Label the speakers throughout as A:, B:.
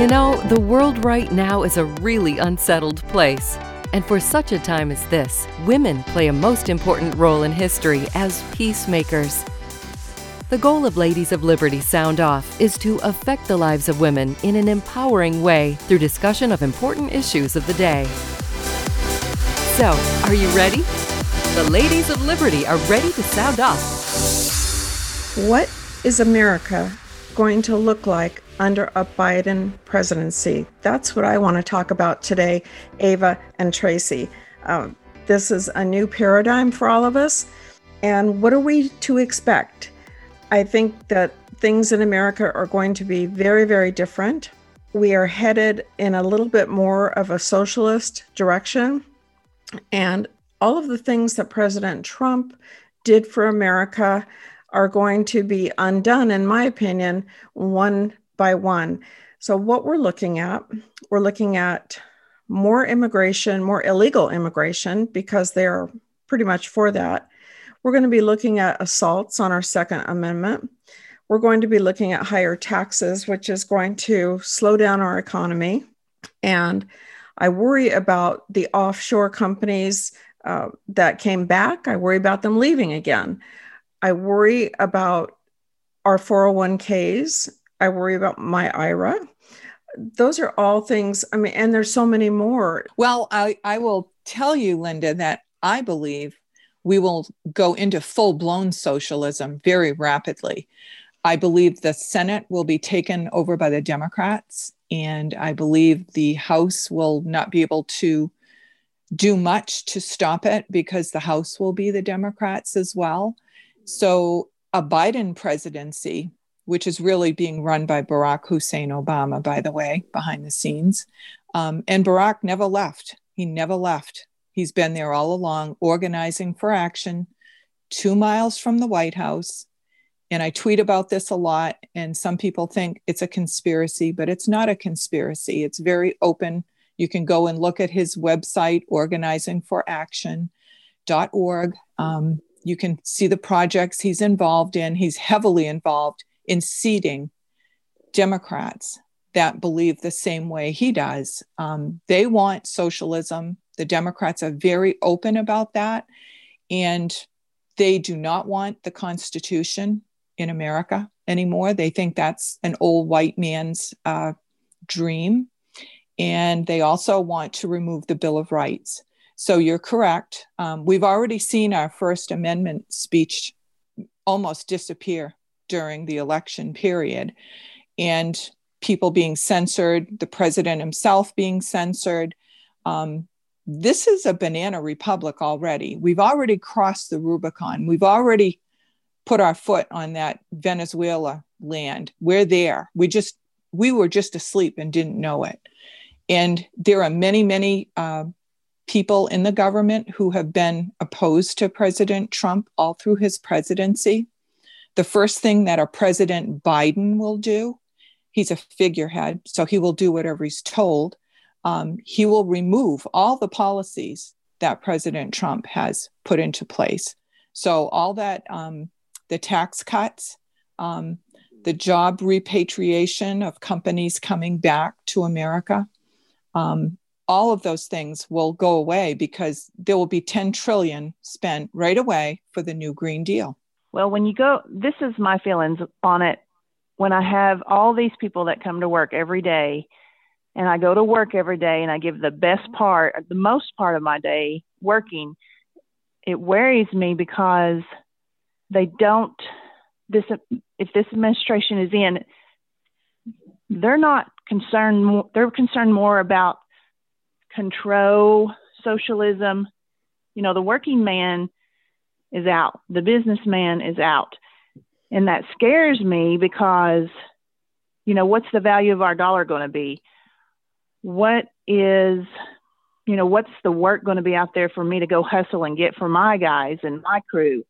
A: You know, the world right now is a really unsettled place. And for such a time as this, women play a most important role in history as peacemakers. The goal of Ladies of Liberty Sound Off is to affect the lives of women in an empowering way through discussion of important issues of the day. So, are you ready? The Ladies of Liberty are ready to sound off.
B: What is America going to look like under a Biden presidency? That's what I want to talk about today, Ava and Tracy. Um, this is a new paradigm for all of us. And what are we to expect? I think that things in America are going to be very, very different. We are headed in a little bit more of a socialist direction. And all of the things that President Trump did for America are going to be undone, in my opinion, one by one. So, what we're looking at, we're looking at more immigration, more illegal immigration, because they're pretty much for that. We're going to be looking at assaults on our Second Amendment. We're going to be looking at higher taxes, which is going to slow down our economy. And I worry about the offshore companies uh, that came back. I worry about them leaving again. I worry about our 401ks. I worry about my IRA. Those are all things. I mean, and there's so many more.
C: Well, I, I will tell you, Linda, that I believe we will go into full blown socialism very rapidly. I believe the Senate will be taken over by the Democrats, and I believe the House will not be able to do much to stop it because the House will be the Democrats as well. So, a Biden presidency, which is really being run by Barack Hussein Obama, by the way, behind the scenes, um, and Barack never left. He never left. He's been there all along, organizing for action, two miles from the White House. And I tweet about this a lot, and some people think it's a conspiracy, but it's not a conspiracy. It's very open you can go and look at his website, organizingforaction.org. Um, you can see the projects he's involved in. He's heavily involved in seeding Democrats that believe the same way he does. Um, they want socialism. The Democrats are very open about that. And they do not want the Constitution in America anymore. They think that's an old white man's uh, dream. And they also want to remove the Bill of Rights. So you're correct. Um, we've already seen our First Amendment speech almost disappear during the election period. And people being censored, the president himself being censored. Um, this is a banana republic already. We've already crossed the Rubicon. We've already put our foot on that Venezuela land. We're there. We just we were just asleep and didn't know it. And there are many, many uh, people in the government who have been opposed to President Trump all through his presidency. The first thing that a President Biden will do, he's a figurehead, so he will do whatever he's told. Um, he will remove all the policies that President Trump has put into place. So, all that, um, the tax cuts, um, the job repatriation of companies coming back to America, um, all of those things will go away because there will be 10 trillion spent right away for the new green deal
D: well when you go this is my feelings on it when i have all these people that come to work every day and i go to work every day and i give the best part the most part of my day working it worries me because they don't this if this administration is in they're not concerned they're concerned more about control, socialism. You know, the working man is out, the businessman is out. And that scares me because, you know, what's the value of our dollar going to be? What is, you know, what's the work going to be out there for me to go hustle and get for my guys and my crew?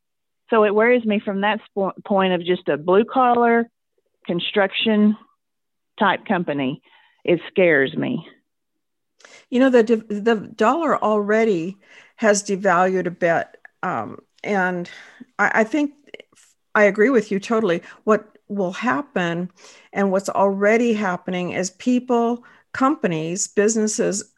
D: So it worries me from that sp- point of just a blue collar construction type company, it scares me.
B: You know, the, the dollar already has devalued a bit. Um, and I, I think I agree with you totally. What will happen and what's already happening is people, companies, businesses,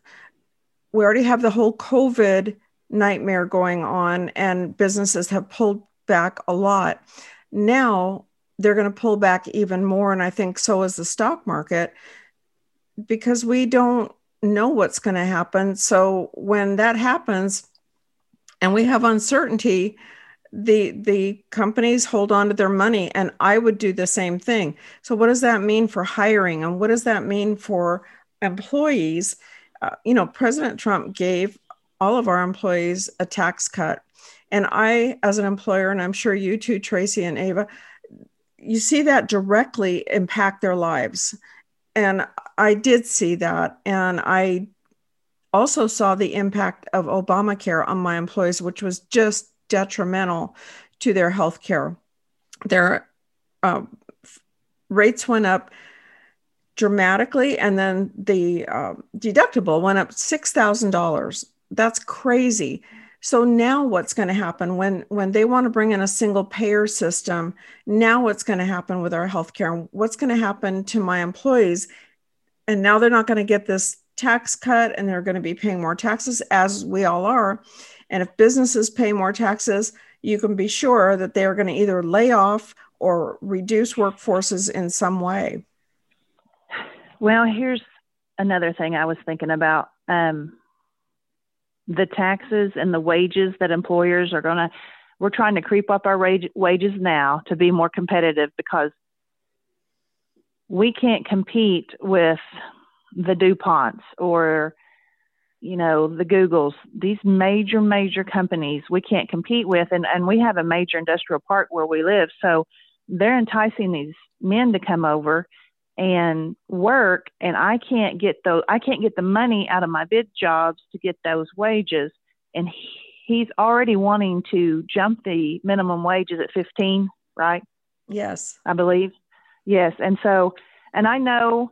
B: we already have the whole COVID nightmare going on, and businesses have pulled back a lot. Now they're going to pull back even more. And I think so is the stock market because we don't know what's going to happen. So when that happens and we have uncertainty, the the companies hold on to their money and I would do the same thing. So what does that mean for hiring and what does that mean for employees? Uh, you know, President Trump gave all of our employees a tax cut. And I as an employer and I'm sure you too Tracy and Ava you see that directly impact their lives. And I did see that. And I also saw the impact of Obamacare on my employees, which was just detrimental to their health care. Their uh, rates went up dramatically, and then the uh, deductible went up $6,000. That's crazy. So now what's going to happen when when they want to bring in a single payer system? Now what's going to happen with our healthcare? What's going to happen to my employees? And now they're not going to get this tax cut and they're going to be paying more taxes as we all are. And if businesses pay more taxes, you can be sure that they are going to either lay off or reduce workforces in some way.
D: Well, here's another thing I was thinking about. Um, the taxes and the wages that employers are going to we're trying to creep up our wage, wages now to be more competitive because we can't compete with the DuPonts or you know the Googles. These major major companies we can't compete with and and we have a major industrial park where we live so they're enticing these men to come over and work and I can't get those I can't get the money out of my bid jobs to get those wages and he, he's already wanting to jump the minimum wages at 15 right?
B: Yes.
D: I believe. Yes and so and I know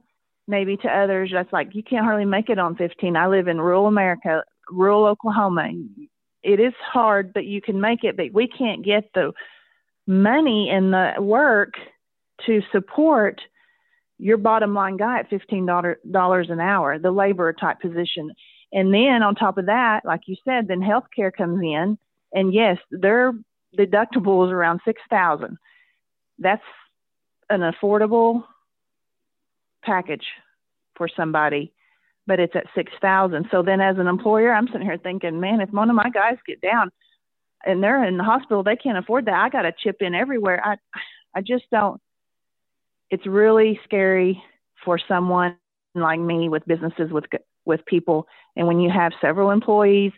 D: maybe to others that's like you can't hardly make it on 15 I live in rural America rural Oklahoma it is hard but you can make it but we can't get the money and the work to support your bottom line guy at $15 an hour, the labor type position. And then on top of that, like you said, then healthcare comes in. And yes, their deductible is around 6000 That's an affordable package for somebody, but it's at 6000 So then as an employer, I'm sitting here thinking, man, if one of my guys get down and they're in the hospital, they can't afford that. I got to chip in everywhere. I, I just don't it's really scary for someone like me with businesses with with people and when you have several employees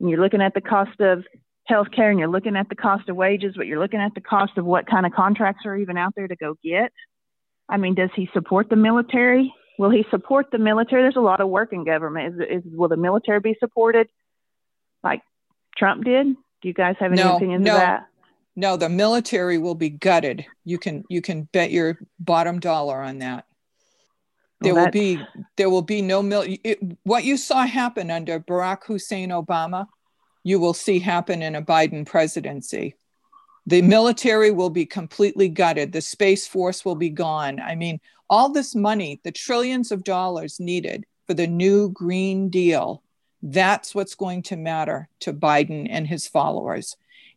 D: and you're looking at the cost of healthcare and you're looking at the cost of wages but you're looking at the cost of what kind of contracts are even out there to go get i mean does he support the military will he support the military there's a lot of work in government is, is will the military be supported like trump did do you guys have any
C: no,
D: opinions
C: no.
D: of that
C: no, the military will be gutted. You can you can bet your bottom dollar on that. There well, will be there will be no mil. It, what you saw happen under Barack Hussein Obama, you will see happen in a Biden presidency. The military will be completely gutted. The space force will be gone. I mean, all this money, the trillions of dollars needed for the new Green Deal, that's what's going to matter to Biden and his followers.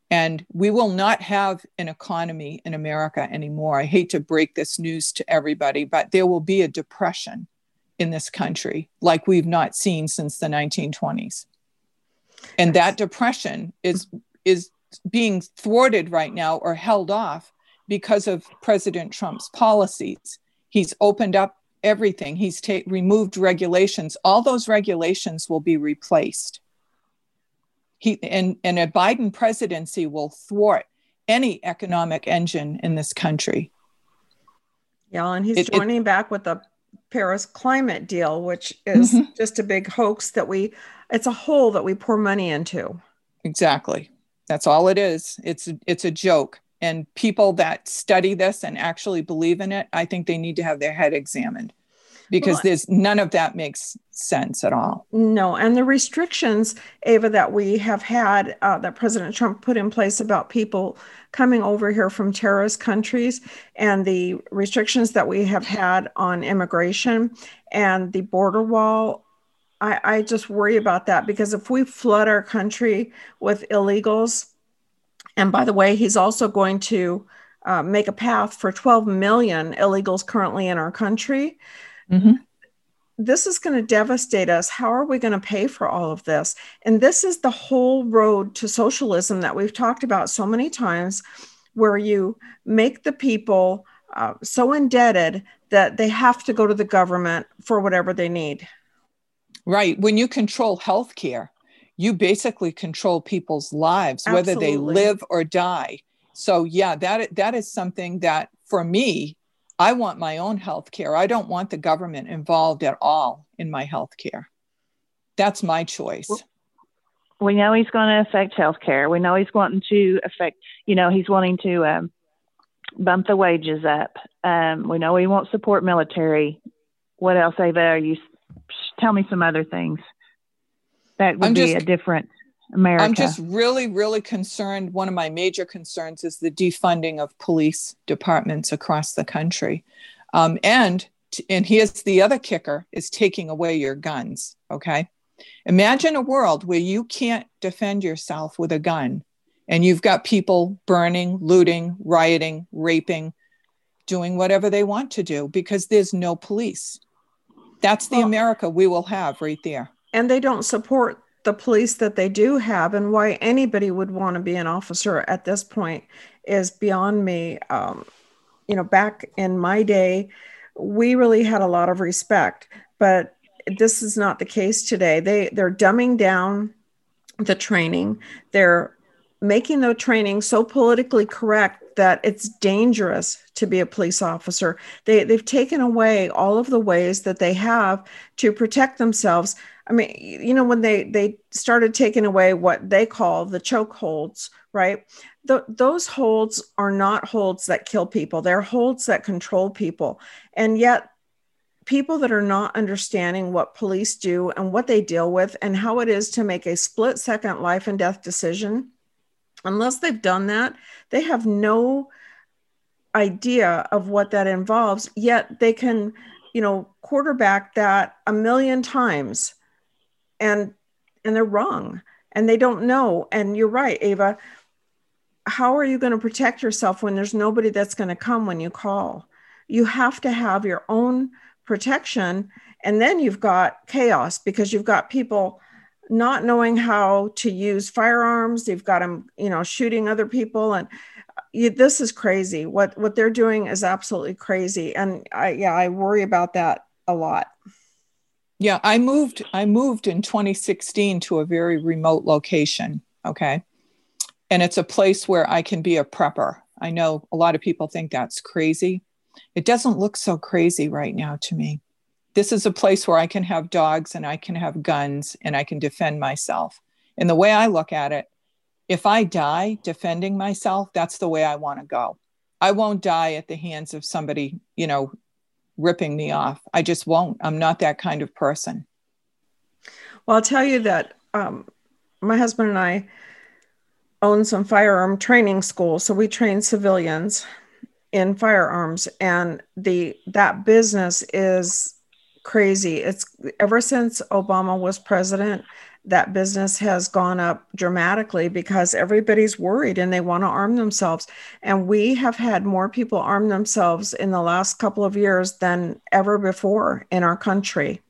C: And we will not have an economy in America anymore. I hate to break this news to everybody, but there will be a depression in this country like we've not seen since the 1920s. And that depression is, is being thwarted right now or held off because of President Trump's policies. He's opened up everything, he's ta- removed regulations. All those regulations will be replaced he and, and a Biden presidency will thwart any economic engine in this country.
B: Yeah, and he's it, joining it, back with the Paris climate deal, which is mm-hmm. just a big hoax that we it's a hole that we pour money into.
C: Exactly. That's all it is. It's it's a joke. And people that study this and actually believe in it, I think they need to have their head examined. because well, there's none of that makes sense at all.
B: No, and the restrictions, Ava, that we have had uh, that President Trump put in place about people coming over here from terrorist countries, and the restrictions that we have had on immigration and the border wall. I, I just worry about that because if we flood our country with illegals, and by the way, he's also going to uh, make a path for 12 million illegals currently in our country. Mm-hmm. This is going to devastate us. How are we going to pay for all of this? And this is the whole road to socialism that we've talked about so many times, where you make the people uh, so indebted that they have to go to the government for whatever they need.
C: Right. When you control healthcare, you basically control people's lives, Absolutely. whether they live or die. So yeah, that that is something that for me, I want my own health care. I don't want the government involved at all in my health care. That's my choice.
D: We know he's going to affect health care. We know he's wanting to affect, you know, he's wanting to um, bump the wages up. Um, we know he won't support military. What else, Ava? you tell me some other things that would I'm be just, a different America.
C: I'm just really, really concerned. One of my major concerns is the defunding of police departments across the country. Um, and and here's the other kicker is taking away your guns. Okay. Imagine a world where you can't defend yourself with a gun and you've got people burning, looting, rioting, raping, doing whatever they want to do because there's no police. That's the well, America we will have right there.
B: And they don't support the police that they do have and why anybody would want to be an officer at this point is beyond me. Um, you know, back in my day, we really had a lot of respect, but this is not the case today. They they're dumbing down the training. They're making the training so politically correct that it's dangerous to be a police officer. They, they've taken away all of the ways that they have to protect themselves I mean, you know, when they they started taking away what they call the choke holds, right? The, those holds are not holds that kill people; they're holds that control people, and yet people that are not understanding what police do and what they deal with and how it is to make a split second life and death decision unless they've done that they have no idea of what that involves. Yet they can you know quarterback that a million times and and they're wrong and they don't know. And you're right ava. How are you going to protect yourself when there's nobody that's going to come when you call? You have to have your own protection and then you've got chaos because you've got people not knowing how to use firearms you've got them you know shooting other people and uh, you, this is crazy what what they're doing is absolutely crazy and i yeah i worry about that a lot
C: yeah, I moved I moved in 2016 to a very remote location, okay? And it's a place where I can be a prepper. I know a lot of people think that's crazy. It doesn't look so crazy right now to me. This is a place where I can have dogs and I can have guns and I can defend myself. And the way I look at it, if I die defending myself, that's the way I want to go. I won't die at the hands of somebody, you know, ripping me off. I just won't. I'm not that kind of person.
B: Well, I'll tell you that um, my husband and I own some firearm training schools, so we train civilians in firearms, and the that business is crazy. It's ever since Obama was president, that business has gone up dramatically because everybody's worried and they want to arm themselves. And we have had more people arm themselves in the last couple of years than ever before in our country.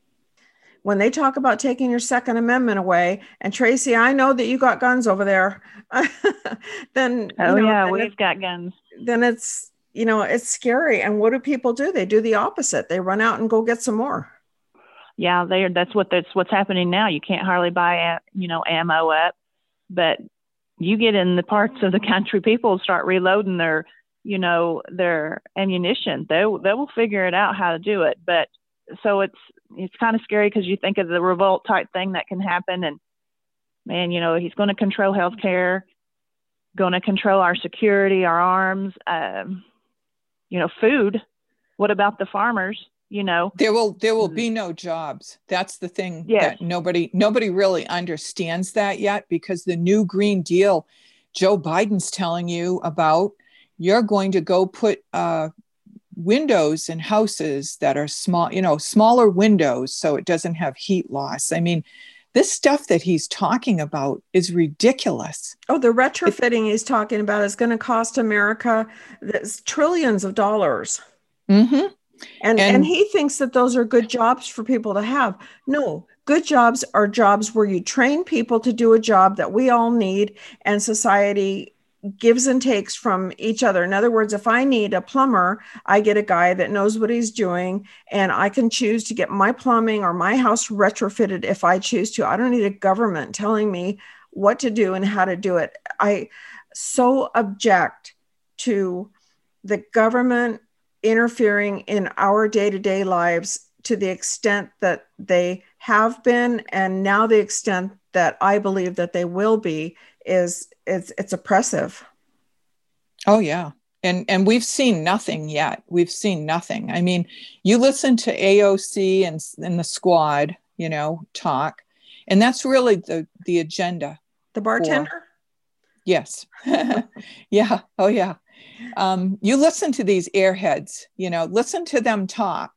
B: When they talk about taking your Second Amendment away, and Tracy, I know that you got guns over there, then
D: oh you know, yeah, we've got guns.
B: Then it's you know it's scary. And what do people do? They do the opposite. They run out and go get some more
D: yeah, they that's what that's what's happening now. You can't hardly buy you know ammo up, but you get in the parts of the country, people start reloading their you know their ammunition. They they will figure it out how to do it, but so it's it's kind of scary because you think of the revolt type thing that can happen, and man, you know he's going to control healthcare, going to control our security, our arms, um, you know, food. What about the farmers? you know
C: there will there will be no jobs that's the thing
D: Yes.
C: that nobody nobody really understands that yet because the new green deal joe biden's telling you about you're going to go put uh, windows in houses that are small you know smaller windows so it doesn't have heat loss i mean this stuff that he's talking about is ridiculous
B: Oh, the retrofitting he's talking about is going to cost America this trillions of dollars.
C: mm-hmm.
B: And, and
C: And-
B: he thinks that those are good jobs for people to have. No, good jobs are jobs where you train people to do a job that we all need and society gives and takes from each other. In other words, if I need a plumber, I get a guy that knows what he's doing and I can choose to get my plumbing or my house retrofitted if I choose to. I don't need a government telling me what to do and how to do it. I so object to the government interfering in our day-to-day lives to the extent that they have been and now the extent that I believe that they will be is it's it's oppressive.
C: Oh yeah. And and we've seen nothing yet. We've seen nothing. I mean, you listen to AOC and and the squad, you know, talk, and that's really the the agenda.
B: The bartender?
C: Yes. yeah. Oh yeah. Um, you listen to these airheads, you know, listen to them talk.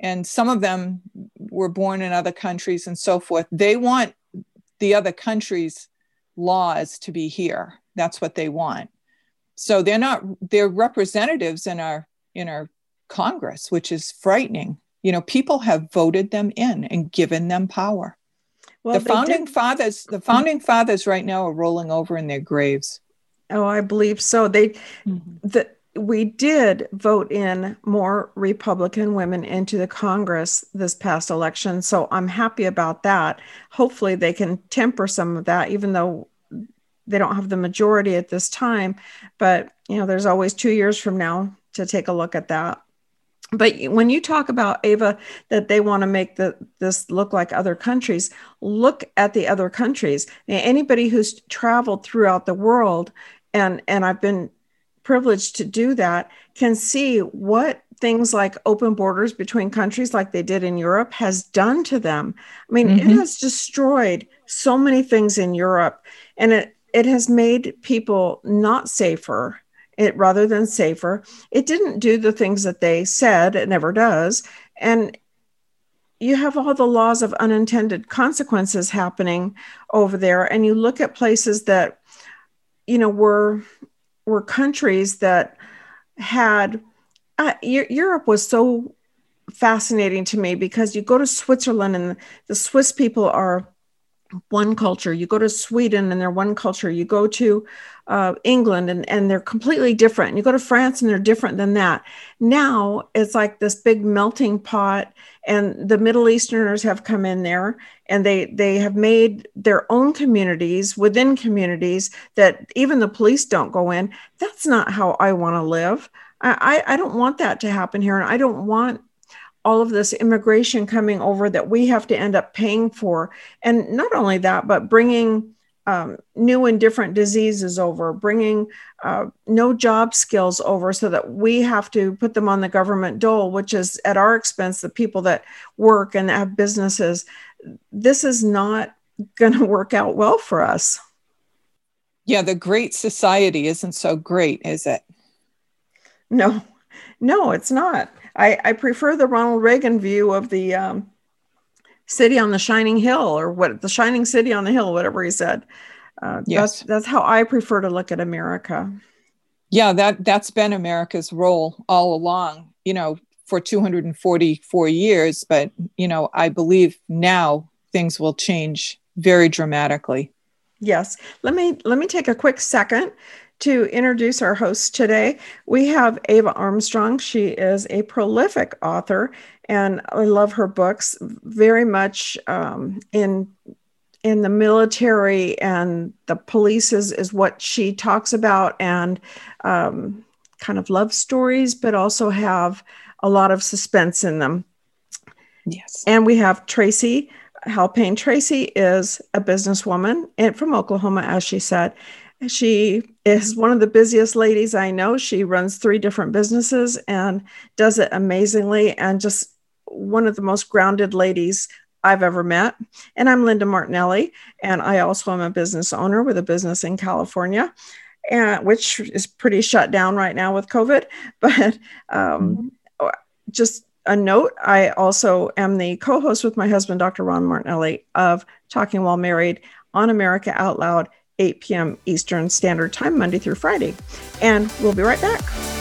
C: And some of them were born in other countries and so forth. They want the other countries' laws to be here. That's what they want. So they're not they're representatives in our in our Congress, which is frightening. You know, people have voted them in and given them power.
B: Well,
C: the founding
B: did-
C: fathers, the founding fathers right now are rolling over in their graves.
B: Oh, I believe so. They mm-hmm. the we did vote in more Republican women into the Congress this past election. So I'm happy about that. Hopefully they can temper some of that, even though they don't have the majority at this time. But you know, there's always two years from now to take a look at that. But when you talk about Ava, that they want to make the, this look like other countries, look at the other countries. Anybody who's traveled throughout the world, and and I've been privileged to do that, can see what things like open borders between countries, like they did in Europe, has done to them. I mean, it
C: Mhm.
B: has destroyed so many things in Europe, and it it has made people not safer it rather than safer it didn't do the things that they said it never does and you have all the laws of unintended consequences happening over there and you look at places that you know were were countries that had uh, europe was so fascinating to me because you go to switzerland and the swiss people are one culture. You go to Sweden and they're one culture. You go to uh, England and, and they're completely different. You go to France and they're different than that. Now it's like this big melting pot, and the Middle Easterners have come in there and they they have made their own communities within communities that even the police don't go in. That's not how I want to live. I, I don't want that to happen here, and I don't want all of this immigration coming over that we have to end up paying for. And not only that, but bringing um, new and different diseases over, bringing uh, no job skills over so that we have to put them on the government dole, which is at our expense, the people that work and have businesses. This is not going to work out well for us.
C: Yeah, the great society isn't so great, is it?
B: No, no, it's not. I, I prefer the Ronald Reagan view of the um, city on the shining hill or what the shining city on the hill, whatever he said. Uh,
C: Yes.
B: that's, that's how I prefer to look at America.
C: Yeah, that that's been America's role all along, you know, for 244 years, but you know, I believe now things will change very dramatically.
B: Yes. Let me let me take a quick second to introduce our host today. We have Ava Armstrong. She is a prolific author, and I love her books very much um, in in the military and the police is, is what she talks about and um, kind of love stories, but also have a lot of suspense in them.
C: Yes.
B: And we have Tracy Halpane. Tracy is a businesswoman and from Oklahoma, as she said. She is one of the busiest ladies I know. She runs three different businesses and does it amazingly and just one of the most grounded ladies I've ever met. And I'm Linda Martinelli, and I also am a business owner with a business in California, and which is pretty shut down right now with COVID. But um, mm-hmm. just a note I also am the co host with my husband, Dr. Ron Martinelli, of Talking While Married on America Out Loud, 8 p.m. Eastern Standard Time, Monday through Friday. And we'll be right back.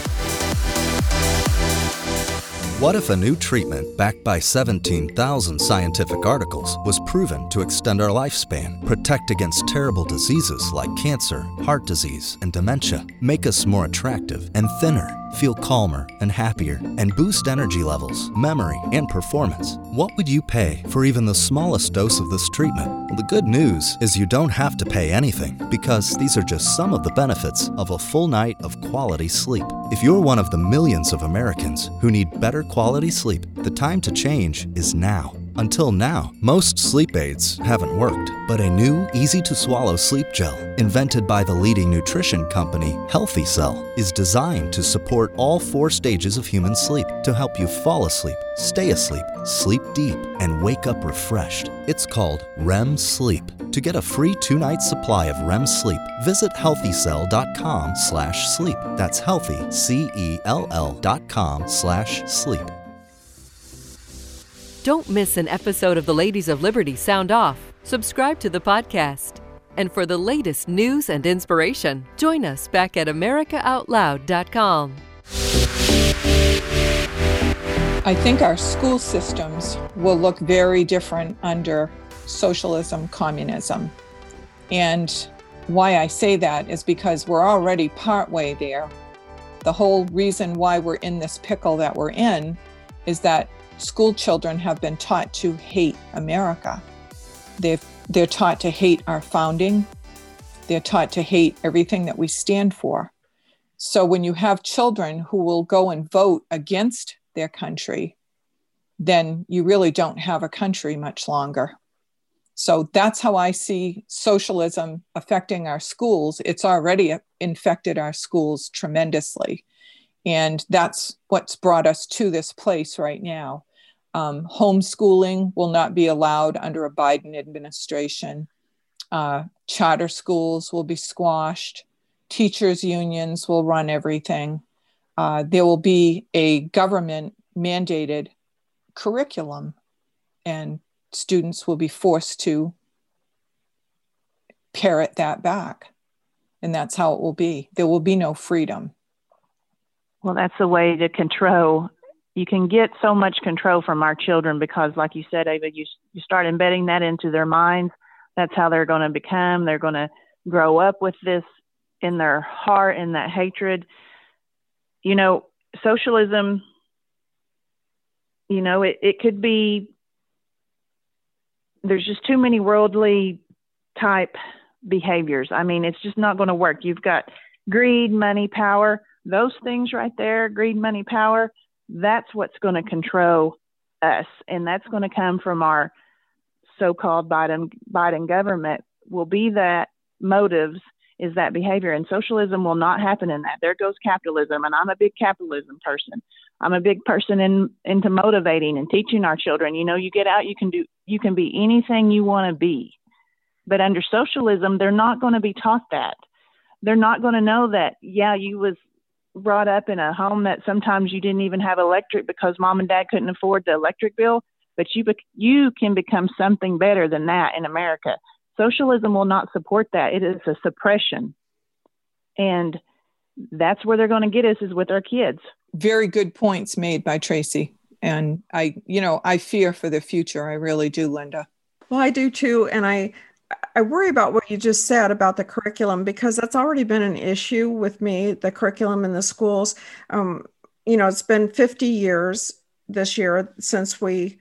E: What if a new treatment backed by 17,000 scientific articles was proven to extend our lifespan, protect against terrible diseases like cancer, heart disease, and dementia, make us more attractive and thinner? feel calmer and happier, and boost energy levels, memory, and performance. What would you pay for even the smallest dose of this treatment? Well, the good news is you don't have to pay anything because these are just some of the benefits of a full night of quality sleep. If you're one of the millions of Americans who need better quality sleep, the time to change is now. Until now, most sleep aids haven't worked, but a new, easy to swallow sleep gel, invented by the leading nutrition company, Healthy Cell, is designed to support all four stages of human sleep to help you fall asleep, stay asleep, sleep deep, and wake up refreshed. It's called REM Sleep. To get a free two-night supply of REM sleep, visit healthycell.com slash sleep. That's healthy, C-E-L-L dot com slash sleep.
A: Don't miss an episode of the Ladies of Liberty Sound Off. Subscribe to the podcast. And for the latest news and inspiration, join us back at AmericaOutloud.com.
C: I think our school systems will look very different under socialism, communism. And why I say that is because we're already partway there. The whole reason why we're in this pickle that we're in is that school children have been taught to hate America. They've, they're taught to hate our founding. They're taught to hate everything that we stand for. So when you have children who will go and vote against their country, then you really don't have a country much longer. So that's how I see socialism affecting our schools. It's already infected our schools tremendously. And that's what's brought us to this place right now. Um, homeschooling will not be allowed under a Biden administration. Uh, charter schools will be squashed. Teachers' unions will run everything. Uh, there will be a government mandated curriculum, and students will be forced to parrot that back. And that's how it will be. There will be no freedom.
D: Well, that's a way to control you can get so much control from our children because, like you said, Ava, you you start embedding that into their minds. That's how they're going to become. They're going to grow up with this in their heart and that hatred. You know, socialism. You know, it it could be. There's just too many worldly type behaviors. I mean, it's just not going to work. You've got greed, money, power. Those things right there, greed, money, power that's what's going to control us. And that's going to come from our so called Biden, Biden government, will be that motives is that behavior. And socialism will not happen in that. There goes capitalism. And I'm a big capitalism person. I'm a big person in into motivating and teaching our children. You know, you get out, you can do you can be anything you want to be. But under socialism, they're not going to be taught that. They're not going to know that, yeah, you was brought up in a home that sometimes you didn't even have electric because mom and dad couldn't afford the electric bill, but you bec- you can become something better than that in America. Socialism will not support that. It is a suppression. And that's where they're going to get us is with our kids.
C: Very good points made by Tracy. And I, you know, I fear for the future. I really do, Linda.
B: Well, I do too. And I, I worry about what you just said about the curriculum because that's already been an issue with me, the curriculum in the schools. Um, you know, it's been 50 years this year since we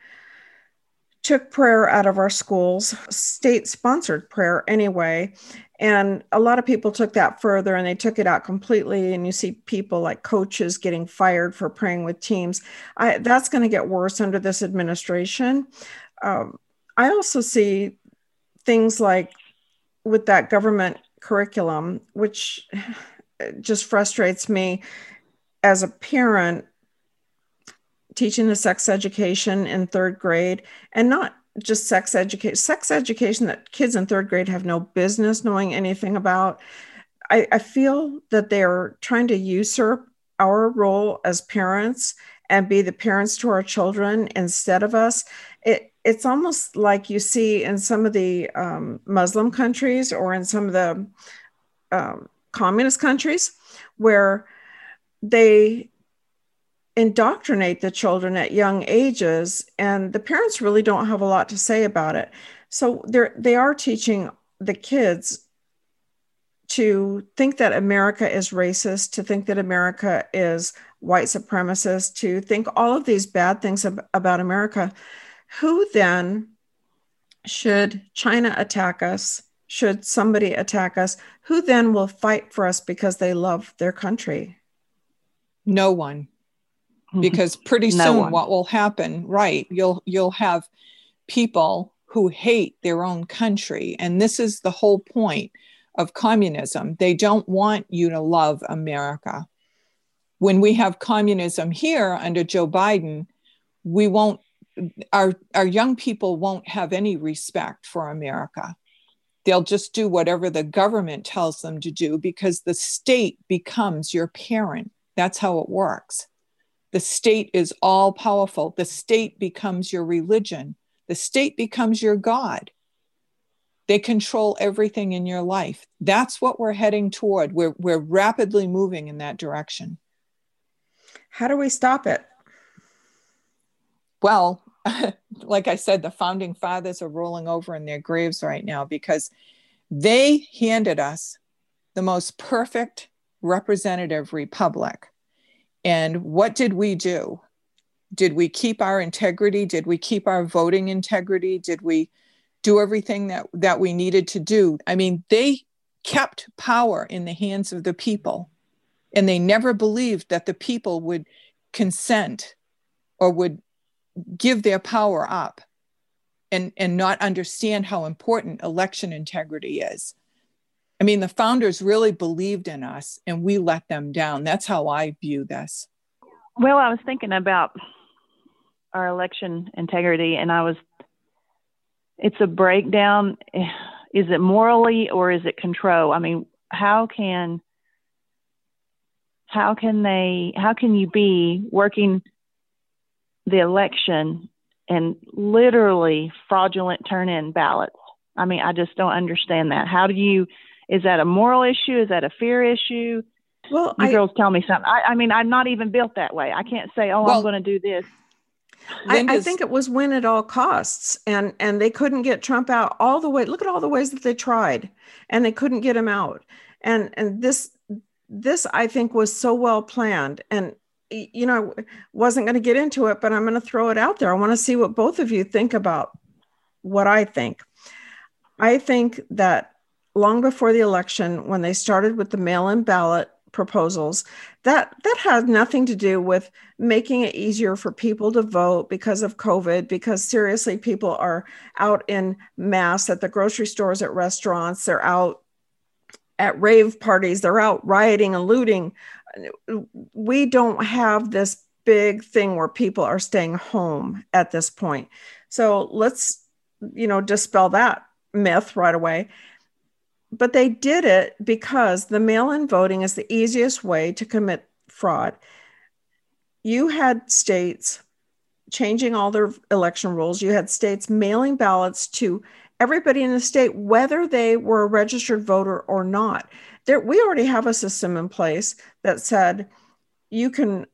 B: took prayer out of our schools, state sponsored prayer anyway. And a lot of people took that further and they took it out completely. And you see people like coaches getting fired for praying with teams. I, that's going to get worse under this administration. Um, I also see things like with that government curriculum, which just frustrates me as a parent teaching the sex education in third grade and not just sex education, sex education that kids in third grade have no business knowing anything about. I, I feel that they're trying to usurp our role as parents and be the parents to our children instead of us. It, it's almost like you see in some of the um, Muslim countries or in some of the um, communist countries where they indoctrinate the children at young ages and the parents really don't have a lot to say about it. So they're they are teaching the kids to think that america is racist to think that america is white supremacist to think all of these bad things ab- about america who then should china attack us? Should somebody attack us? Who then will fight for us because they love their country?
C: No one. Hmm. Because pretty no soon one. what will happen right you'll you'll have people who hate their own country. And this is the whole point of communism. They don't want you to love america. When we have communism here under joe biden we won't our our young people won't have any respect for america they'll just do whatever the government tells them to do because the state becomes your parent that's how it works the state is all powerful. The state becomes your religion. The state becomes your God. They control everything in your life. That's what we're heading toward. We're, we're rapidly moving in that direction.
B: How do we stop it?
C: Well, like I said, the founding fathers are rolling over in their graves right now because they handed us the most perfect representative republic and what did we do? Did we keep our integrity? Did we keep our voting integrity? Did we do everything that, that we needed to do? I mean, they kept power in the hands of the people, and they never believed that the people would consent or would give their power up and, and not understand how important election integrity is. I mean, the founders really believed in us and we let them down. That's how I view this.
D: Well, I was thinking about our election integrity and I was, it's a breakdown. Is it morally or is it control? I mean, how can, how can they, how can you be working the election and literally fraudulent turn in ballots? I mean, I just don't understand that. How do you, is that a moral issue? Is that a fear issue? Well, you I, girls tell me something. I, I, mean, I'm not even built that way. I can't say, "Oh, well, I'm going to do this."
B: I, I, think it was win at all costs, and and they couldn't get Trump out all the way. Look at all the ways that they tried, and they couldn't get him out. And and this this I think was so well planned. And you know, wasn't going to get into it, but I'm going to throw it out there. I want to see what both of you think about what I think. I think that long before the election when they started with the mail-in ballot proposals that that had nothing to do with making it easier for people to vote because of covid because seriously people are out in mass at the grocery stores at restaurants they're out at rave parties they're out rioting and looting we don't have this big thing where people are staying home at this point so let's you know dispel that myth right away but they did it because the mail in voting is the easiest way to commit fraud. You had states changing all their election rules, you had states mailing ballots to everybody in the state, whether they were a registered voter or not. There, we already have a system in place that said you can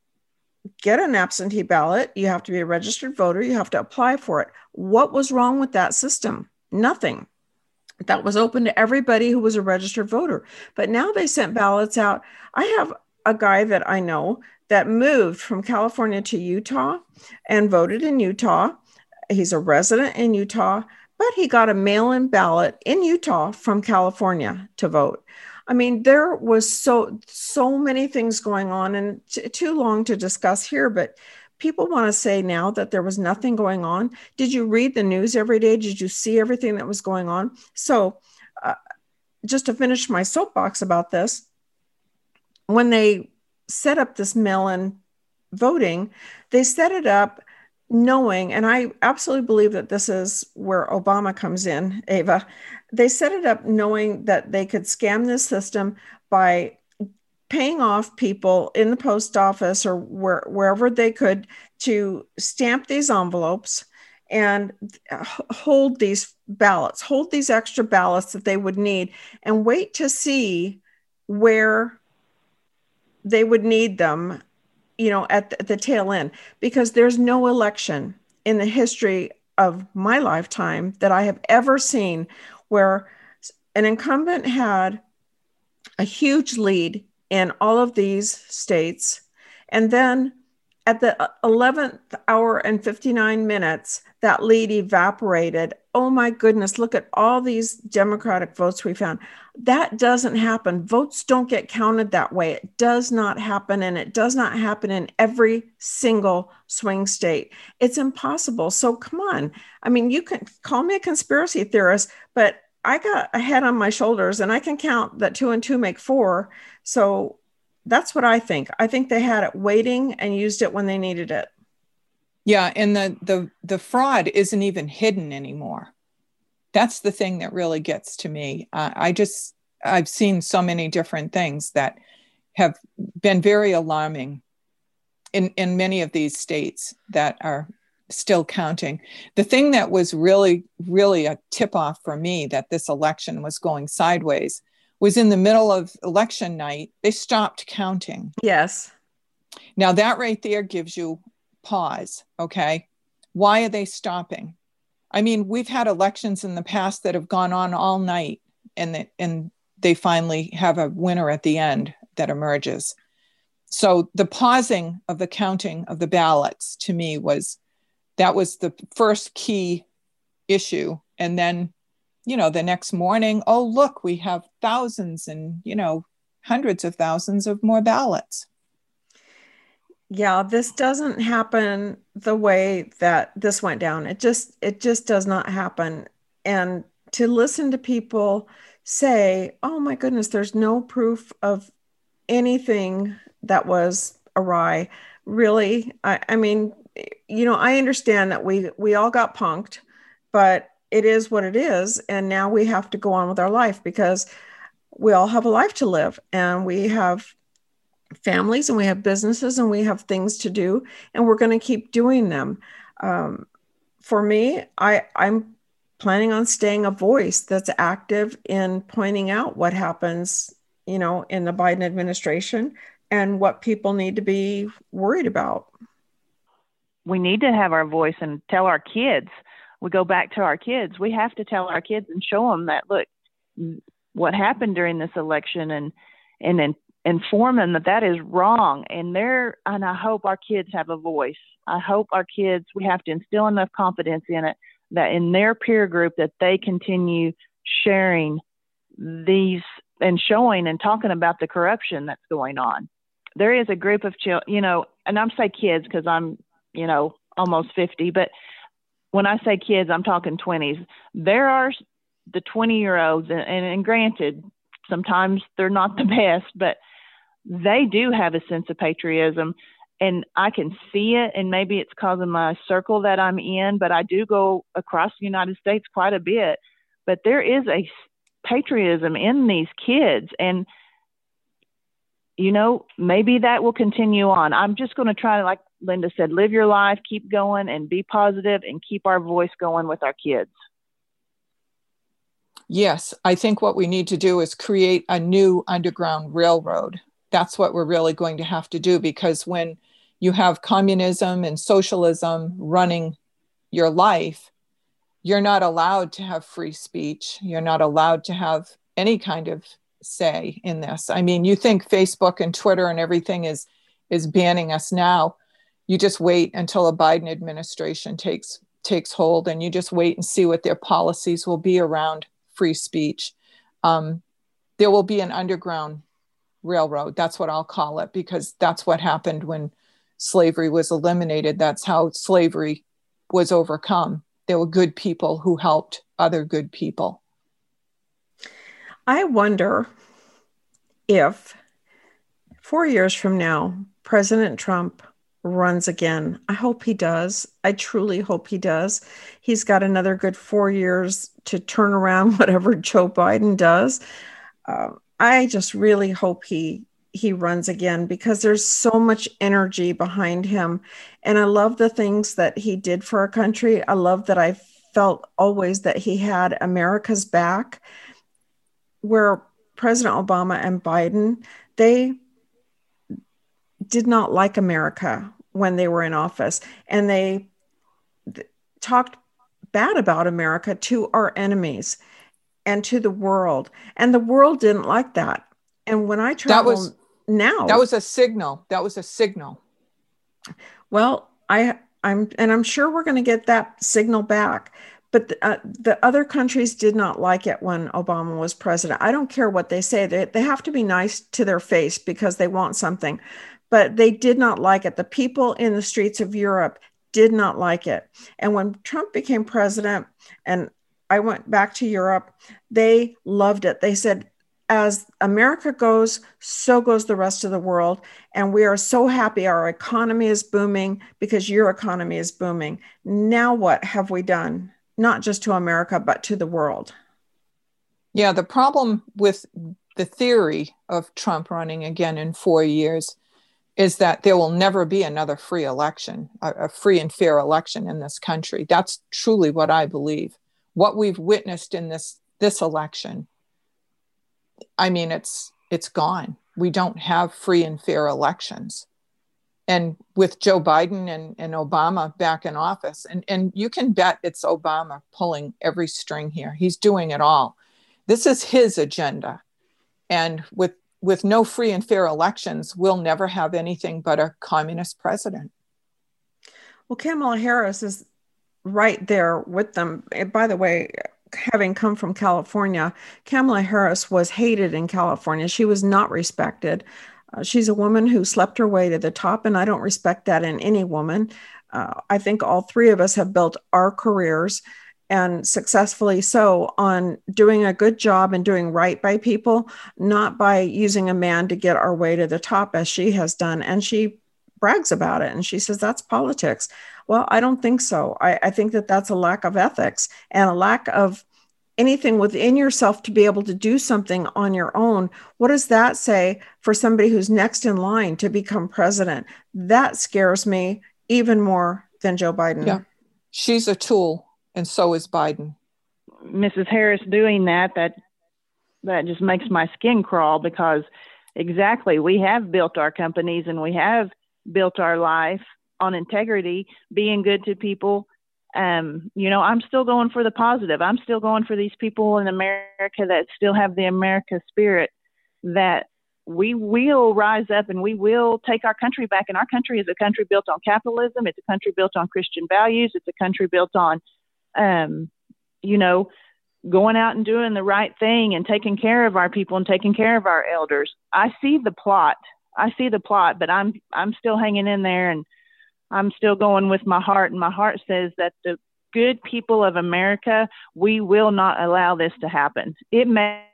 B: get an absentee ballot, you have to be a registered voter, you have to apply for it. What was wrong with that system? Nothing that was open to everybody who was a registered voter. But now they sent ballots out. I have a guy that I know that moved from California to Utah and voted in Utah. He's a resident in Utah, but he got a mail in ballot in Utah from California to vote. I mean, there was so so many things going on, and t- too long to discuss here. But people want to say now that there was nothing going on. Did you read the news every day? Did you see everything that was going on? So, uh, just to finish my soapbox about this, when they set up this mail in voting, they set it up knowing, and I absolutely believe that this is where Obama comes in, Ava. They set it up knowing that they could scam this system by paying off people in the post office or where, wherever they could to stamp these envelopes and hold these ballots, hold these extra ballots that they would need, and wait to see where they would need them you know, at the, at the tail end, because there's no election in the history of my lifetime that I have ever seen where an incumbent had a huge lead in all of these states. And then at the uh, 11th hour and 59 minutes, that lead evaporated. Oh my goodness, look at all these Democratic votes we found. That doesn't happen. Votes don't get counted that way. It does not happen. And it does not happen in every single swing state. It's impossible. So come on. I mean, you can call me a conspiracy theorist, but I got a head on my shoulders and I can count that two and two make four. So that's what I think. I think they had it waiting and used it when they needed it.
C: Yeah, and the the the fraud isn't even hidden anymore. That's the thing that really gets to me. Uh, I just I've seen so many different things that have been very alarming in in many of these states that are still counting. The thing that was really really a tip off for me that this election was going sideways was in the middle of election night, they stopped counting.
B: Yes.
C: Now, that right there gives you pause. Okay. Why are they stopping? I mean, we've had elections in the past that have gone on all night and, and they finally have a winner at the end that emerges. So the pausing of the counting of the ballots to me was that was the first key issue. And then you know, the next morning, oh, look, we have thousands and, you know, hundreds of thousands of more ballots.
B: Yeah, this doesn't happen the way that this went down. It just it just does not happen. And to listen to people say, "Oh my goodness, there's no proof of anything that was awry." Really, I, I mean, you know, I understand that we we all got punked, but it is what it is. And now we have to go on with our life because we all have a life to live and we have families and we have businesses and we have things to do and we're going to keep doing them. Um, for me, I, I'm planning on staying a voice that's active in pointing out what happens, you know, in the Biden administration and what people need to be worried about.
D: We need to have our voice and tell our kids we go back to our kids. We have to tell our kids and show them that look, what happened during this election, and and then inform them that that is wrong. And they're and I hope our kids have a voice. I hope our kids we have to instill enough confidence in it that in their peer group that they continue sharing these and showing and talking about the corruption that's going on. There is a group of children, you know, and I'm say kids because I'm, you know, almost 50, but when I say kids, I'm talking 20s. There are the 20 year olds, and, and granted, sometimes they're not the best, but they do have a sense of patriotism. And I can see it, and maybe it's causing my circle that I'm in, but I do go across the United States quite a bit. But there is a patriotism in these kids. And you know, maybe that will continue on. I'm just going to try, to like Linda said, live your life, keep going, and be positive, and keep our voice going with our kids.
C: Yes, I think what we need to do is create a new underground railroad. That's what we're really going to have to do because when you have communism and socialism running your life, you're not allowed to have free speech. You're not allowed to have any kind of say in this. I mean, you think Facebook and Twitter and everything is is banning us now. You just wait until a Biden administration takes takes hold, and you just wait and see what their policies will be around free speech. Um, there will be an underground railroad. That's what I'll call it because that's what happened when slavery was eliminated. That's how slavery was overcome. There were good people who helped other good people.
B: I wonder if four years from now, President Trump runs again. I hope he does. I truly hope he does. He's got another good four years to turn around whatever Joe Biden does. Uh, I just really hope he he runs again because there's so much energy behind him, and I love the things that he did for our country. I love that I felt always that he had America's back. Where President Obama and Biden, they did not like America when they were in office, and they th- talked bad about America to our enemies and to the world, and the world didn't like that. And when I travel that was, now,
C: that was a signal. That was a signal.
B: Well, I I'm and I'm sure we're going to get that signal back. But the, uh, the other countries did not like it when Obama was president. I don't care what they say; they they have to be nice to their face because they want something but they did not like it. The people in the streets of Europe did not like it. And when Trump became president, and I went back to Europe, they loved it. They said, as America goes, so goes the rest of the world. And we are so happy our economy is booming because your economy is booming. Now, what have we done? Not just to America, but to the world.
C: Yeah, the problem with the theory of Trump running again in four years is that there will never be another free election, a, free and fair election in this country. That's truly what I believe. What we've witnessed in this this election, I mean, it's it's gone. We don't have free and fair elections. And with Joe Biden and, and Obama back in office, and, and you can bet it's Obama pulling every string here. He's doing it all. This is his agenda. And with with no free and fair elections, we'll never have anything but a communist president.
B: Well, Kamala Harris is right there with them. by the way, having come from California, Kamala Harris was hated in California. She was not respected. Uh, she's a woman who slept her way to the top, and I don't respect that in any woman. Uh, I think all three of us have built our careers and successfully so on doing a good job and doing right by people, not by using a man to get our way to the top as she has done. And she brags about it and she says that's politics. Well, I don't think so. I, I think that that's a lack of ethics and a lack of anything within yourself to be able to do something on your own. What does that say for somebody who's next in line to become president? That scares me even more than Joe Biden.
C: Yeah. She's a tool and so is Biden.
D: Mrs. Harris doing that that that just makes my skin crawl because exactly we have built our companies and we have built our life on integrity, being good to people. Um, you know, I'm still going for the positive. I'm still going for these people in America that still have the America spirit that we will rise up and we will take our country back. And our country is a country built on capitalism. It's a country built on Christian values. It's a country built on um, you know, going out and doing the right thing and taking care of our people and taking care of our elders. I see the plot. I see the plot, but I'm I'm still hanging in there and I'm still going with my heart and my heart says that the good people of America, we will not allow this to happen. It may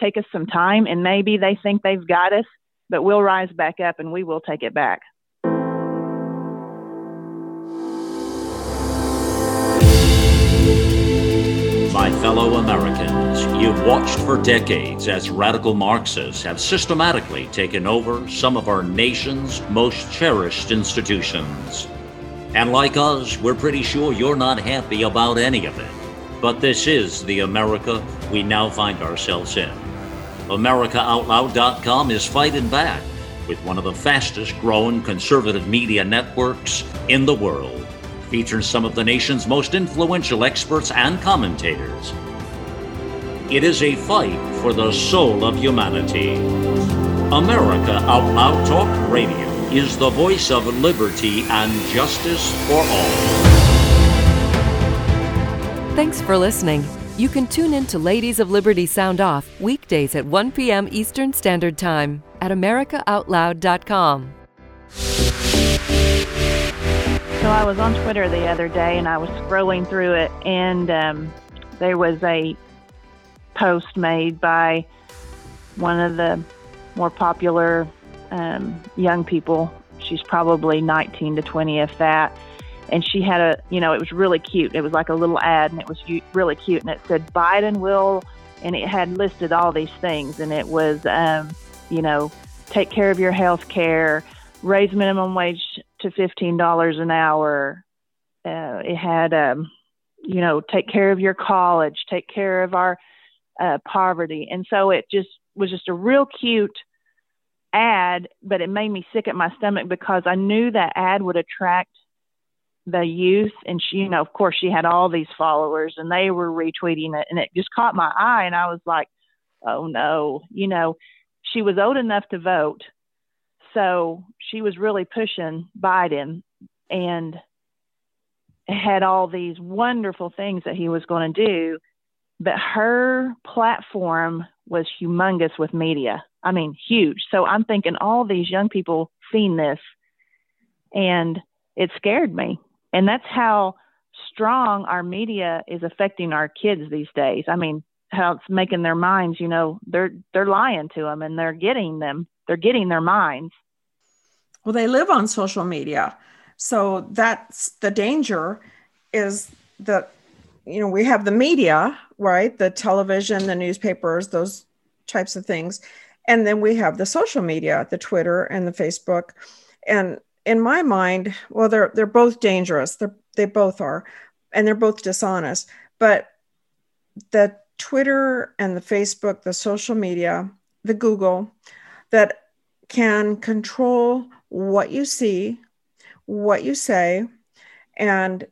D: take us some time and maybe they think they've got us, but we'll rise back up and we will take it back.
F: My fellow Americans, you've watched for decades as radical Marxists have systematically taken over some of our nation's most cherished institutions. And like us, we're pretty sure you're not happy about any of it. But this is the America we now find ourselves in. AmericaOutloud.com is fighting back with one of the fastest growing conservative media networks in the world features some of the nation's most influential experts and commentators. It is a fight for the soul of humanity. America Out Loud Talk Radio is the voice of liberty and justice for all.
A: Thanks for listening. You can tune in to Ladies of Liberty Sound Off weekdays at 1 p.m. Eastern Standard Time at AmericaOutloud.com.
D: So I was on Twitter the other day and I was scrolling through it, and um, there was a post made by one of the more popular um, young people She's probably 19 to 20, if that. And she had a, you know, it was really cute. It was like a little ad, and it was really cute. And it said Biden will, and it had listed all these things, and it was, um, you know, take care of your health care, raise minimum wage to $15 an hour. Uh, it had, um, you know, take care of your college, take care of our uh, poverty. And so it just was just a real cute ad, but it made me sick at my stomach because I knew that ad would attract the youth. And she, you know, of course, she had all these followers and they were retweeting it. And it just caught my eye. And I was like, oh no, you know, she was old enough to vote. So she was really pushing Biden and had all these wonderful things that he was going to do. But her platform was humongous with media. I mean, huge. So I'm thinking all these young people seen this and it scared me. And that's how strong our media is affecting our kids these days. I mean, how it's making their minds, you know, they're they're lying to them and they're getting them. They're getting their minds.
B: Well, they live on social media. So that's the danger is that you know, we have the media, right? The television, the newspapers, those types of things. And then we have the social media, the Twitter and the Facebook. And in my mind, well, they're they're both dangerous. They're they both are, and they're both dishonest. But the Twitter and the Facebook, the social media, the Google, that can control what you see, what you say, and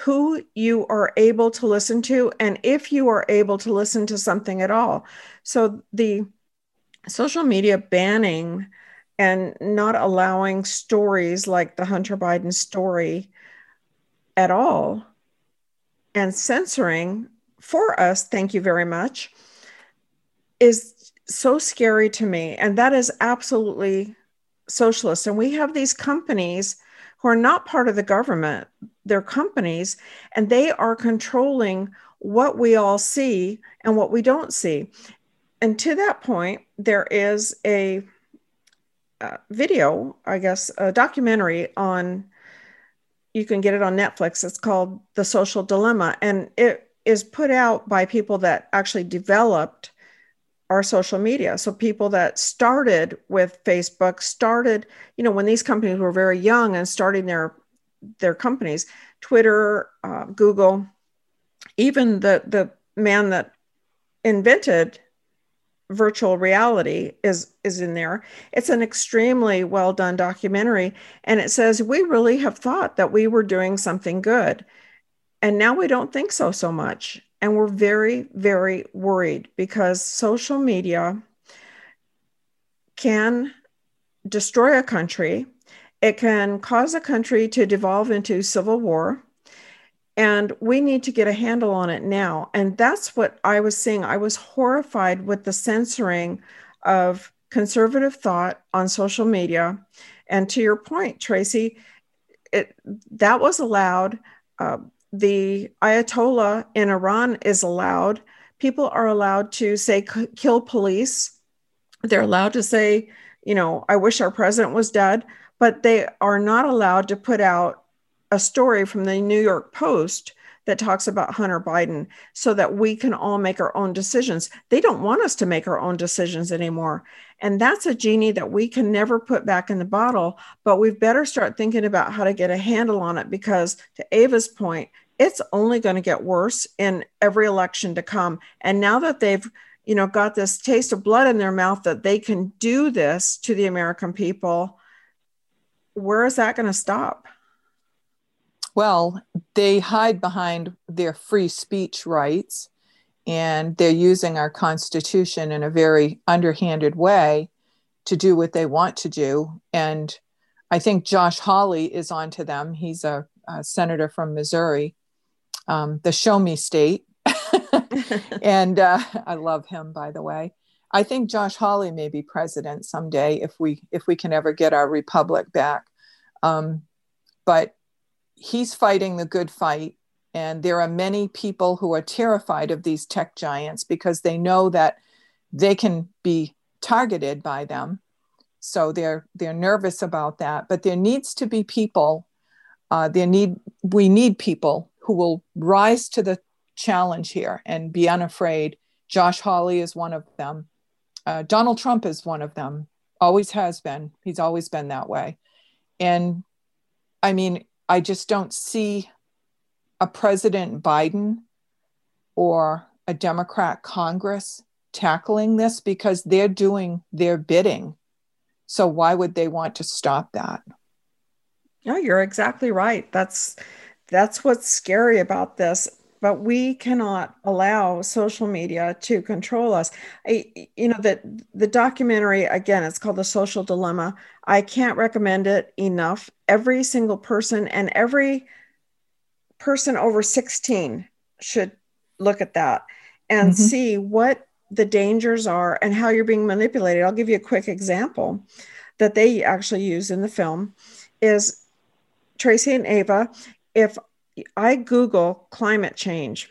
B: who you are able to listen to, and if you are able to listen to something at all. So the social media banning and not allowing stories like the Hunter Biden story at all and censoring for us, thank you very much, is so scary to me. And that is absolutely socialist. And we have these companies who are not part of the government, they're companies, and they are controlling what we all see and what we don't see and to that point, there is a uh, video, I guess, a documentary on. You can get it on Netflix. It's called The Social Dilemma, and it is put out by people that actually developed our social media. So people that started with Facebook started, you know, when these companies were very young and starting their their companies, Twitter, uh, Google, even the the man that invented virtual reality is is in there it's an extremely well done documentary and it says we really have thought that we were doing something good and now we don't think so so much and we're very very worried because social media can destroy a country it can cause a country to devolve into civil war and we need to get a handle on it now. And that's what I was seeing. I was horrified with the censoring of conservative thought on social media. And to your point, Tracy, it, that was allowed. Uh, the Ayatollah in Iran is allowed. People are allowed to say, kill police. They're allowed to say, you know, I wish our president was dead, but they are not allowed to put out a story from the New York Post that talks about Hunter Biden so that we can all make our own decisions. They don't want us to make our own decisions anymore. And that's a genie that we can never put back in the bottle, but we've better start thinking about how to get a handle on it because, to Ava's point, it's only going to get worse in every election to come. And now that they've you know got this taste of blood in their mouth that they can do this to the American people, where is that going to stop?
C: Well, they hide behind their free speech rights and they're using our Constitution in a very underhanded way to do what they want to do. And I think Josh Hawley is onto them. He's a, a senator from Missouri, um, the show me state. and uh, I love him, by the way. I think Josh Hawley may be president someday if we if we can ever get our republic back. Um, but he's fighting the good fight. And there are many people who are terrified of these tech giants because they know that they can be targeted by them So they're they're nervous about that. But there needs to be people. Uh, there need we need people who will rise to the challenge here and be unafraid. Josh Hawley is one of them. Uh, Donald Trump is one of them. Always has been. He's always been that way. And I mean, I just don't see a President Biden or a Democrat Congress tackling this because they're doing their bidding. So why would they want to stop that?
B: No, you're exactly right. That's that's what's scary about this. But we cannot allow social media to control us. I, you know that the documentary again, it's called The Social Dilemma. I can't recommend it enough. Every single person and every person over 16 should look at that and mm-hmm. see what the dangers are and how you're being manipulated. I'll give you a quick example that they actually use in the film is Tracy and Ava, if I Google climate change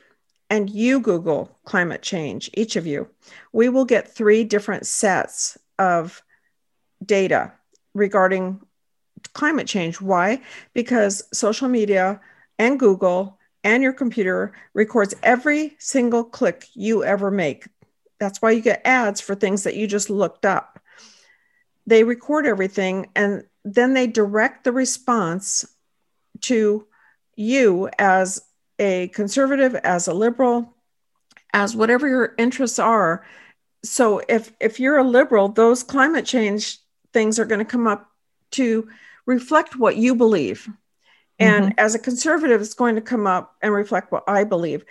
B: and you Google climate change, each of you, we will get three different sets of data regarding climate change. Why? Because social media and Google and your computer records every single click you ever make. That's why you get ads for things that you just looked up. They record everything and then they direct the response to you as a conservative, as a liberal, as whatever your interests are. So if if you're a liberal, those climate change things are going to come up to reflect what you believe. And mm-hmm. as a conservative, it's going to come up and reflect what I believe.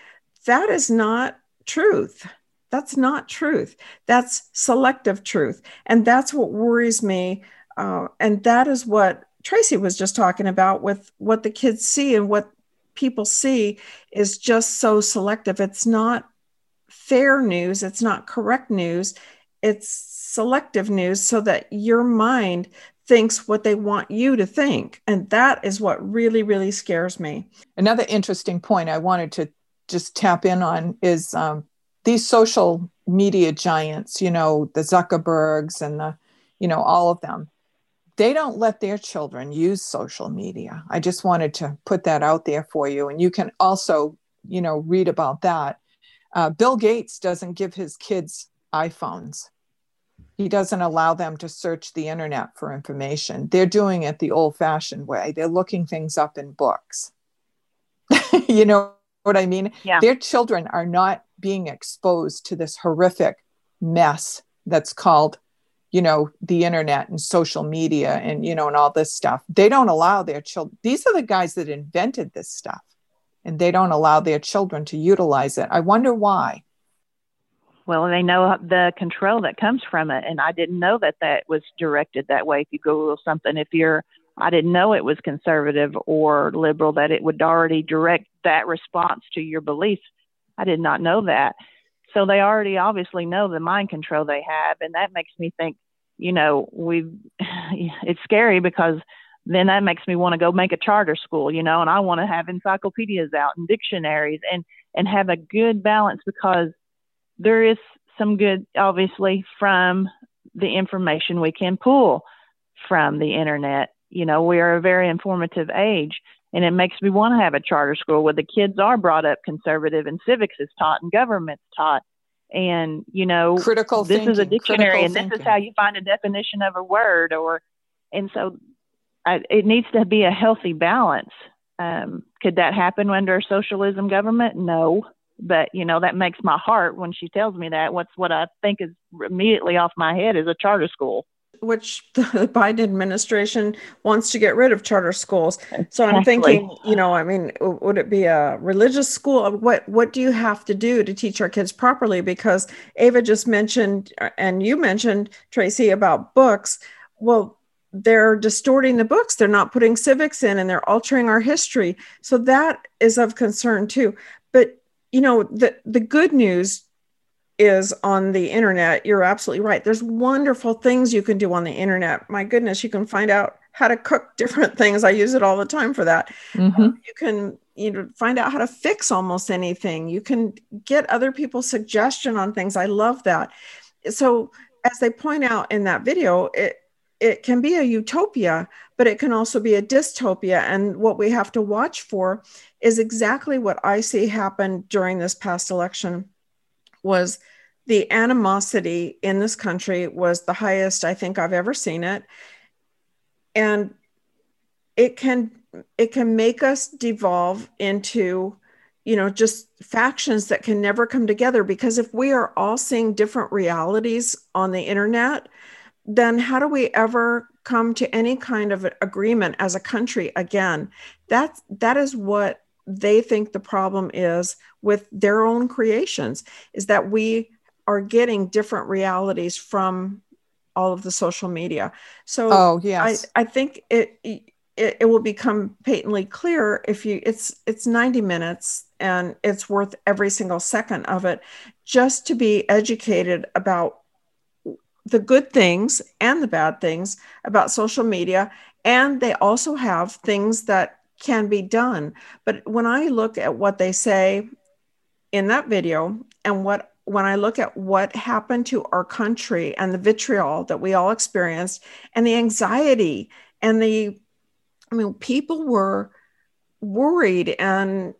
B: That is not truth. That's not truth. That's selective truth. And that's what worries me. Uh, and that is what Tracy was just talking about with what the kids see and what people see is just so selective. It's not fair news, it's not correct news, it's selective news so that your mind thinks what they want you to think. And that is what really, really scares me.
C: Another interesting point I wanted to just tap in on is um, these social media giants, you know, the Zuckerbergs and the, you know, all of them. They don't let their children use social media. I just wanted to put that out there for you. And you can also, you know, read about that. Uh, Bill Gates doesn't give his kids iPhones he doesn't allow them to search the internet for information. They're doing it the old fashioned way. They're looking things up in books. you know what I mean?
D: Yeah.
C: Their children are not being exposed to this horrific mess that's called, you know, the internet and social media and, you know, and all this stuff. They don't allow their children, these are the guys that invented this stuff, and they don't allow their children to utilize it. I wonder why
D: well they know the control that comes from it and i didn't know that that was directed that way if you google something if you're i didn't know it was conservative or liberal that it would already direct that response to your beliefs i did not know that so they already obviously know the mind control they have and that makes me think you know we it's scary because then that makes me want to go make a charter school you know and i want to have encyclopedias out and dictionaries and and have a good balance because there is some good, obviously, from the information we can pull from the internet. You know, we are a very informative age, and it makes me want to have a charter school where the kids are brought up conservative and civics is taught and government's taught. And, you know,
C: critical
D: this
C: thinking,
D: is a dictionary and
C: thinking.
D: this is how you find a definition of a word or, and so I, it needs to be a healthy balance. Um, could that happen under a socialism government? No but you know that makes my heart when she tells me that what's what i think is immediately off my head is a charter school
B: which the biden administration wants to get rid of charter schools. So i'm thinking you know i mean would it be a religious school? Uh, what what do you have to do to teach our kids properly? Because ava just mentioned uh, and you mentioned tracy about books. Well they're distorting the books. They're not putting civics in and they're altering our history. So that is of concern too. But you know the the good news is on the internet you're absolutely right. There's wonderful things you can do on the internet. My goodness you can find out how to cook different things. I use it all the time for that.
C: Mm-hmm.
B: um, you can you know find out how to fix almost anything. You can get other people's suggestion on things. I love that. So as they point out in that video it it can be a utopia, but it can also be a dystopia. And what we have to watch for is exactly what I see happen during this past election was the animosity in this country was the highest I think I've ever seen it. And it can it can make us devolve into you know just factions that can never come together because if we are all seeing different realities on the internet then how do we ever come to any kind of agreement as a country again that's that is what they think the problem is with their own creations is that we are getting different realities from all of the social media so
C: oh yes
B: i, I think it, it it will become patently clear if you it's it's 90 minutes and it's worth every single second of it just to be educated about the good things and the bad things about social media. And they also have things that can be done. But when I look at what they say in that video and what when I look at what happened to our country and the vitriol that we all experienced and the anxiety and the I mean people were worried and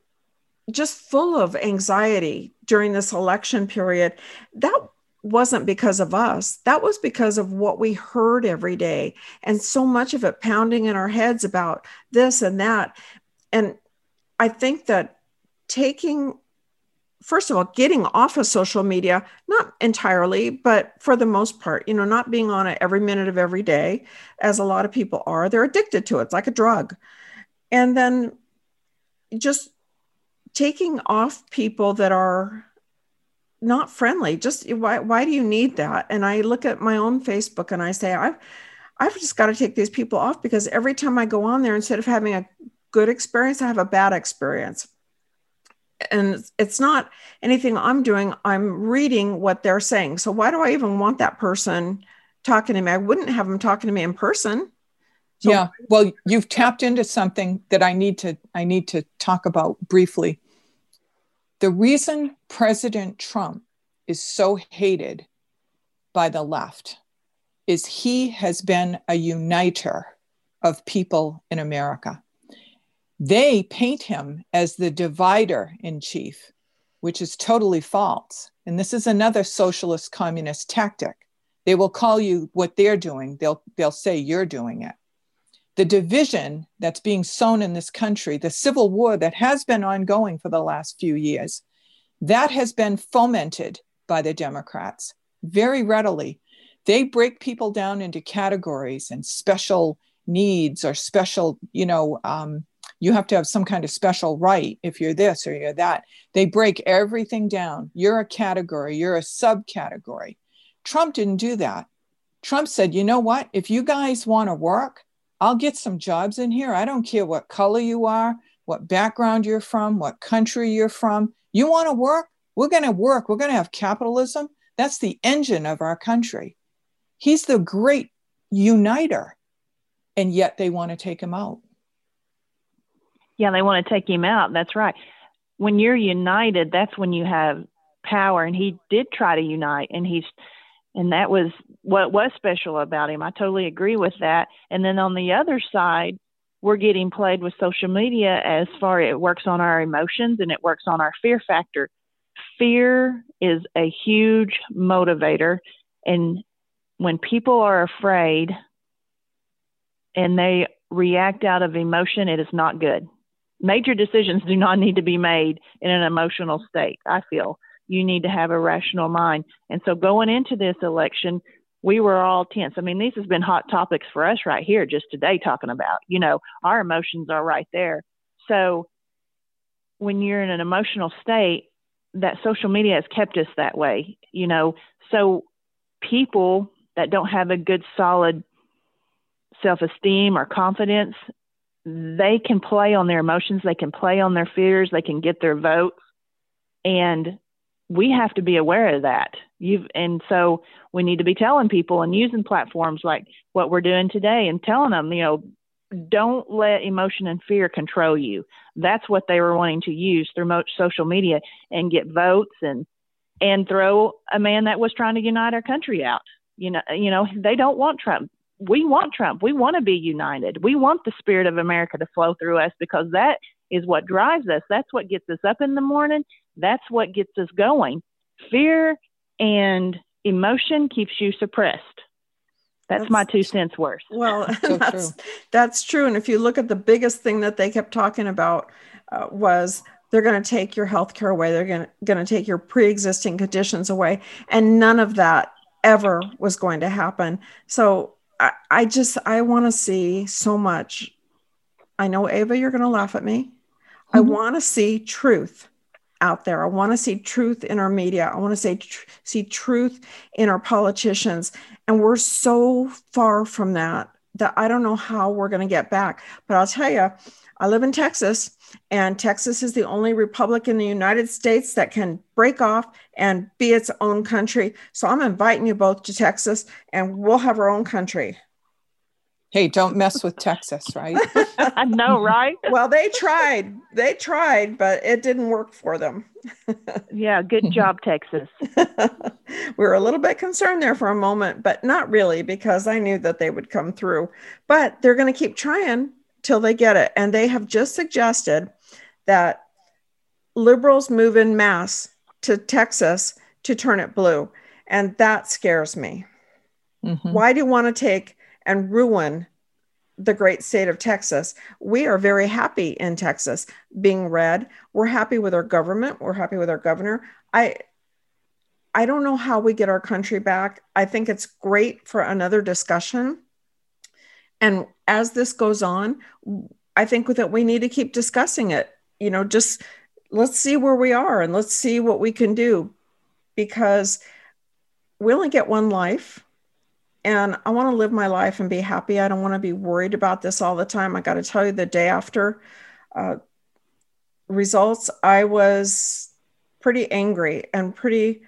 B: just full of anxiety during this election period that wasn't because of us. That was because of what we heard every day. And so much of it pounding in our heads about this and that. And I think that taking, first of all, getting off of social media, not entirely, but for the most part, you know, not being on it every minute of every day, as a lot of people are, they're addicted to it. It's like a drug. And then just taking off people that are not friendly. Just why why do you need that? And I look at my own Facebook and I say I've I've just got to take these people off because every time I go on there, instead of having a good experience, I have a bad experience. And it's not anything I'm doing. I'm reading what they're saying. So why do I even want that person talking to me? I wouldn't have them talking to me in person.
C: So yeah. Well, you've tapped into something that I need to I need to talk about briefly. The reason President Trump is so hated by the left is he has been a uniter of people in America. They paint him as the divider in chief, which is totally false. And this is another socialist communist tactic. They will call you what they're doing, they'll, they'll say you're doing it the division that's being sown in this country, the civil war that has been ongoing for the last few years, that has been fomented by the Democrats very readily. They break people down into categories and special needs or special, you know, um, you have to have some kind of special right if you're this or you're that. They break everything down. You're a category, you're a subcategory. Trump didn't do that. Trump said, you know what? If you guys want to work, I'll get some jobs in here. I don't care what color you are, what background you're from, what country you're from. You want to work? We're going to work. We're going to have capitalism. That's the engine of our country. He's the great uniter. And yet they want to take him out.
D: Yeah, they want to take him out. That's right. When you're united, that's when you have power. And he did try to unite, and he's and that was what was special about him. I totally agree with that. And then on the other side, we're getting played with social media as far it works on our emotions and it works on our fear factor. Fear is a huge motivator and when people are afraid and they react out of emotion, it is not good. Major decisions do not need to be made in an emotional state, I feel you need to have a rational mind. And so going into this election, we were all tense. I mean, these has been hot topics for us right here just today talking about, you know, our emotions are right there. So when you're in an emotional state, that social media has kept us that way, you know. So people that don't have a good solid self-esteem or confidence, they can play on their emotions, they can play on their fears, they can get their votes and we have to be aware of that. You've and so we need to be telling people and using platforms like what we're doing today and telling them, you know, don't let emotion and fear control you. That's what they were wanting to use through mo- social media and get votes and and throw a man that was trying to unite our country out. You know, you know, they don't want Trump. we want Trump. We want to be united. We want the spirit of America to flow through us because that is what drives us. That's what gets us up in the morning. That's what gets us going. Fear and emotion keeps you suppressed. That's, that's my two cents worth.
B: Well, so that's true. that's true. And if you look at the biggest thing that they kept talking about uh, was they're going to take your health care away. They're going going to take your pre-existing conditions away, and none of that ever was going to happen. So I, I just I want to see so much. I know Ava, you're going to laugh at me. Mm-hmm. I want to see truth out there. I want to see truth in our media. I want to say tr- see truth in our politicians, and we're so far from that that I don't know how we're going to get back. But I'll tell you, I live in Texas, and Texas is the only republic in the United States that can break off and be its own country. So I'm inviting you both to Texas, and we'll have our own country.
C: Hey, don't mess with Texas, right?
D: I know, right?
B: well, they tried. They tried, but it didn't work for them.
D: yeah, good job, Texas.
B: we were a little bit concerned there for a moment, but not really because I knew that they would come through. But they're going to keep trying till they get it. And they have just suggested that liberals move in mass to Texas to turn it blue. And that scares me. Mm-hmm. Why do you want to take and ruin the great state of Texas? We are very happy in Texas being red. We're happy with our government. We're happy with our governor. I I don't know how we get our country back. I think it's great for another discussion. And as this goes on, I think that we need to keep discussing it. You know, just let's see where we are and let's see what we can do because we only get one life. And I want to live my life and be happy. I don't want to be worried about this all the time. I got to tell you, the day after uh, results, I was pretty angry and pretty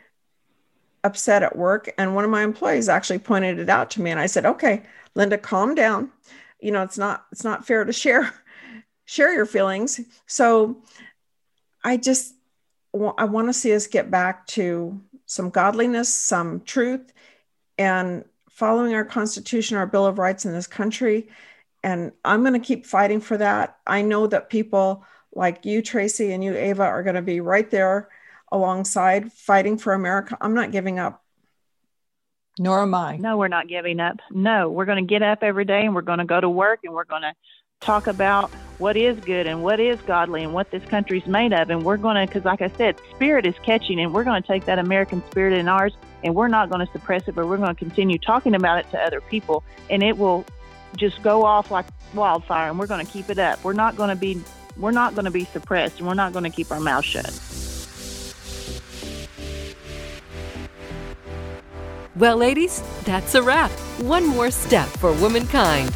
B: upset at work. And one of my employees actually pointed it out to me. And I said, okay, Linda, calm down you know it's not it's not fair to share share your feelings so i just i want to see us get back to some godliness some truth and following our constitution our bill of rights in this country and i'm going to keep fighting for that i know that people like you tracy and you ava are going to be right there alongside fighting for america i'm not giving up
C: nor am I.
D: No, we're not giving up. No, we're going to get up every day and we're going to go to work and we're going to talk about what is good and what is godly and what this country's made of. And we're going to, because like I said, spirit is catching and we're going to take that American spirit in ours and we're not going to suppress it, but we're going to continue talking about it to other people and it will just go off like wildfire and we're going to keep it up. We're not going to be, we're not going to be suppressed and we're not going to keep our mouth shut.
A: Well, ladies, that's a wrap. One more step for womankind.